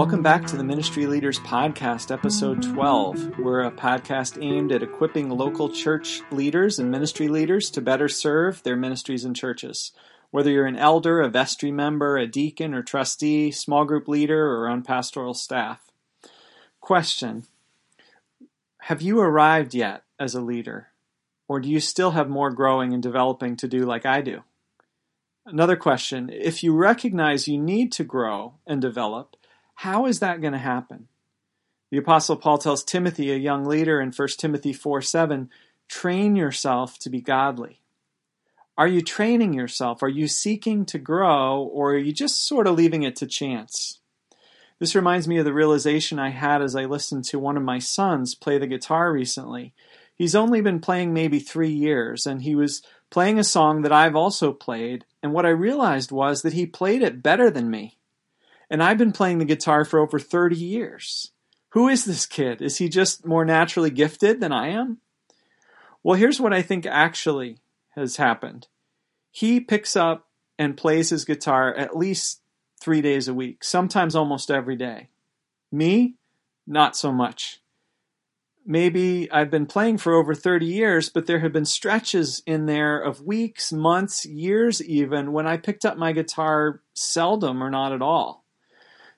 Welcome back to the Ministry Leaders Podcast, episode 12. We're a podcast aimed at equipping local church leaders and ministry leaders to better serve their ministries and churches. Whether you're an elder, a vestry member, a deacon or trustee, small group leader, or on pastoral staff. Question Have you arrived yet as a leader? Or do you still have more growing and developing to do like I do? Another question If you recognize you need to grow and develop, how is that going to happen? The Apostle Paul tells Timothy, a young leader, in 1 Timothy 4 7, train yourself to be godly. Are you training yourself? Are you seeking to grow, or are you just sort of leaving it to chance? This reminds me of the realization I had as I listened to one of my sons play the guitar recently. He's only been playing maybe three years, and he was playing a song that I've also played, and what I realized was that he played it better than me. And I've been playing the guitar for over 30 years. Who is this kid? Is he just more naturally gifted than I am? Well, here's what I think actually has happened. He picks up and plays his guitar at least three days a week, sometimes almost every day. Me, not so much. Maybe I've been playing for over 30 years, but there have been stretches in there of weeks, months, years even, when I picked up my guitar seldom or not at all.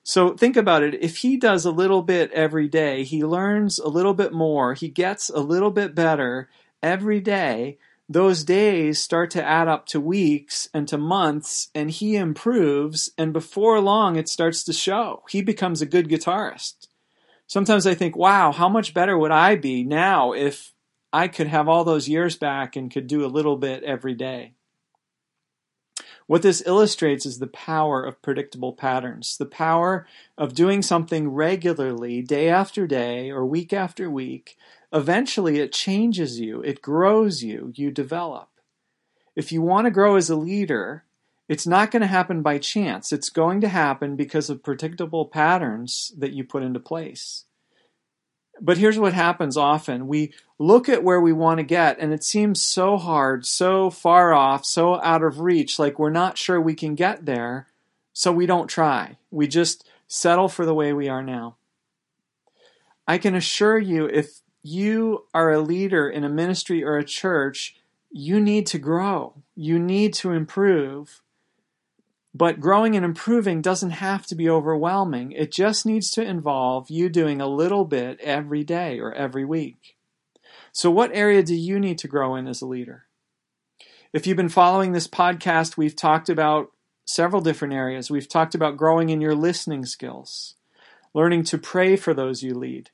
So think about it. If he does a little bit every day, he learns a little bit more, he gets a little bit better every day. Those days start to add up to weeks and to months, and he improves. And before long, it starts to show. He becomes a good guitarist. Sometimes I think, wow, how much better would I be now if I could have all those years back and could do a little bit every day? What this illustrates is the power of predictable patterns, the power of doing something regularly, day after day or week after week. Eventually, it changes you, it grows you, you develop. If you want to grow as a leader, it's not going to happen by chance. It's going to happen because of predictable patterns that you put into place. But here's what happens often. We look at where we want to get and it seems so hard, so far off, so out of reach, like we're not sure we can get there, so we don't try. We just settle for the way we are now. I can assure you, if you are a leader in a ministry or a church, you need to grow. You need to improve. But growing and improving doesn't have to be overwhelming. It just needs to involve you doing a little bit every day or every week. So, what area do you need to grow in as a leader? If you've been following this podcast, we've talked about several different areas. We've talked about growing in your listening skills, learning to pray for those you lead,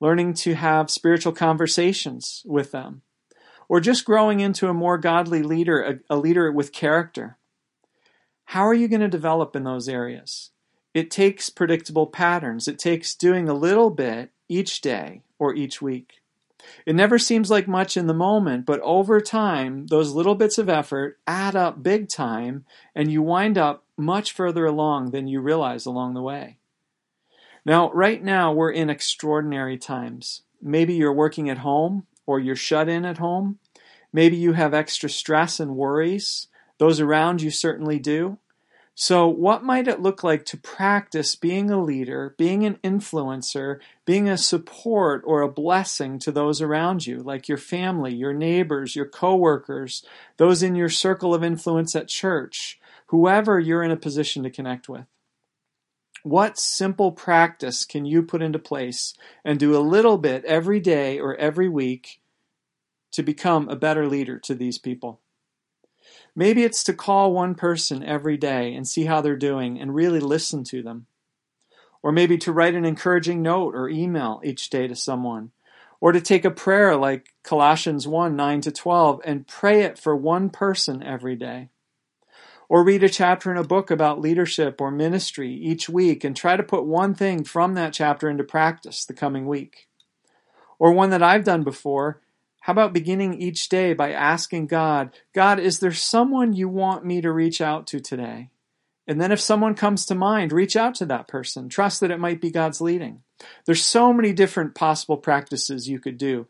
learning to have spiritual conversations with them, or just growing into a more godly leader, a, a leader with character. How are you going to develop in those areas? It takes predictable patterns. It takes doing a little bit each day or each week. It never seems like much in the moment, but over time, those little bits of effort add up big time, and you wind up much further along than you realize along the way. Now, right now, we're in extraordinary times. Maybe you're working at home or you're shut in at home. Maybe you have extra stress and worries. Those around you certainly do. So, what might it look like to practice being a leader, being an influencer, being a support or a blessing to those around you, like your family, your neighbors, your coworkers, those in your circle of influence at church, whoever you're in a position to connect with? What simple practice can you put into place and do a little bit every day or every week to become a better leader to these people? Maybe it's to call one person every day and see how they're doing and really listen to them. Or maybe to write an encouraging note or email each day to someone. Or to take a prayer like Colossians 1 9 to 12 and pray it for one person every day. Or read a chapter in a book about leadership or ministry each week and try to put one thing from that chapter into practice the coming week. Or one that I've done before how about beginning each day by asking God, God, is there someone you want me to reach out to today? And then if someone comes to mind, reach out to that person. Trust that it might be God's leading. There's so many different possible practices you could do.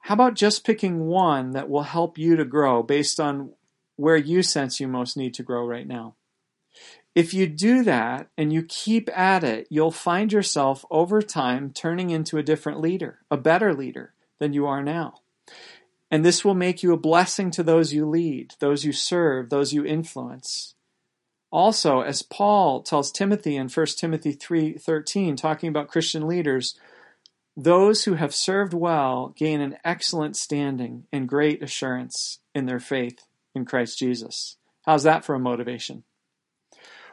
How about just picking one that will help you to grow based on where you sense you most need to grow right now? If you do that and you keep at it, you'll find yourself over time turning into a different leader, a better leader than you are now. And this will make you a blessing to those you lead, those you serve, those you influence. Also, as Paul tells Timothy in 1 Timothy 3:13 talking about Christian leaders, those who have served well gain an excellent standing and great assurance in their faith in Christ Jesus. How's that for a motivation?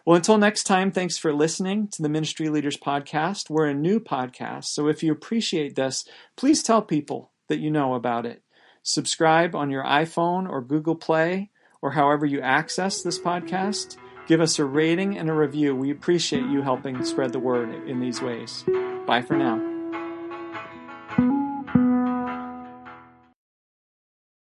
Well, until next time, thanks for listening to the Ministry Leaders Podcast. We're a new podcast, so if you appreciate this, please tell people that you know about it. Subscribe on your iPhone or Google Play or however you access this podcast. Give us a rating and a review. We appreciate you helping spread the word in these ways. Bye for now.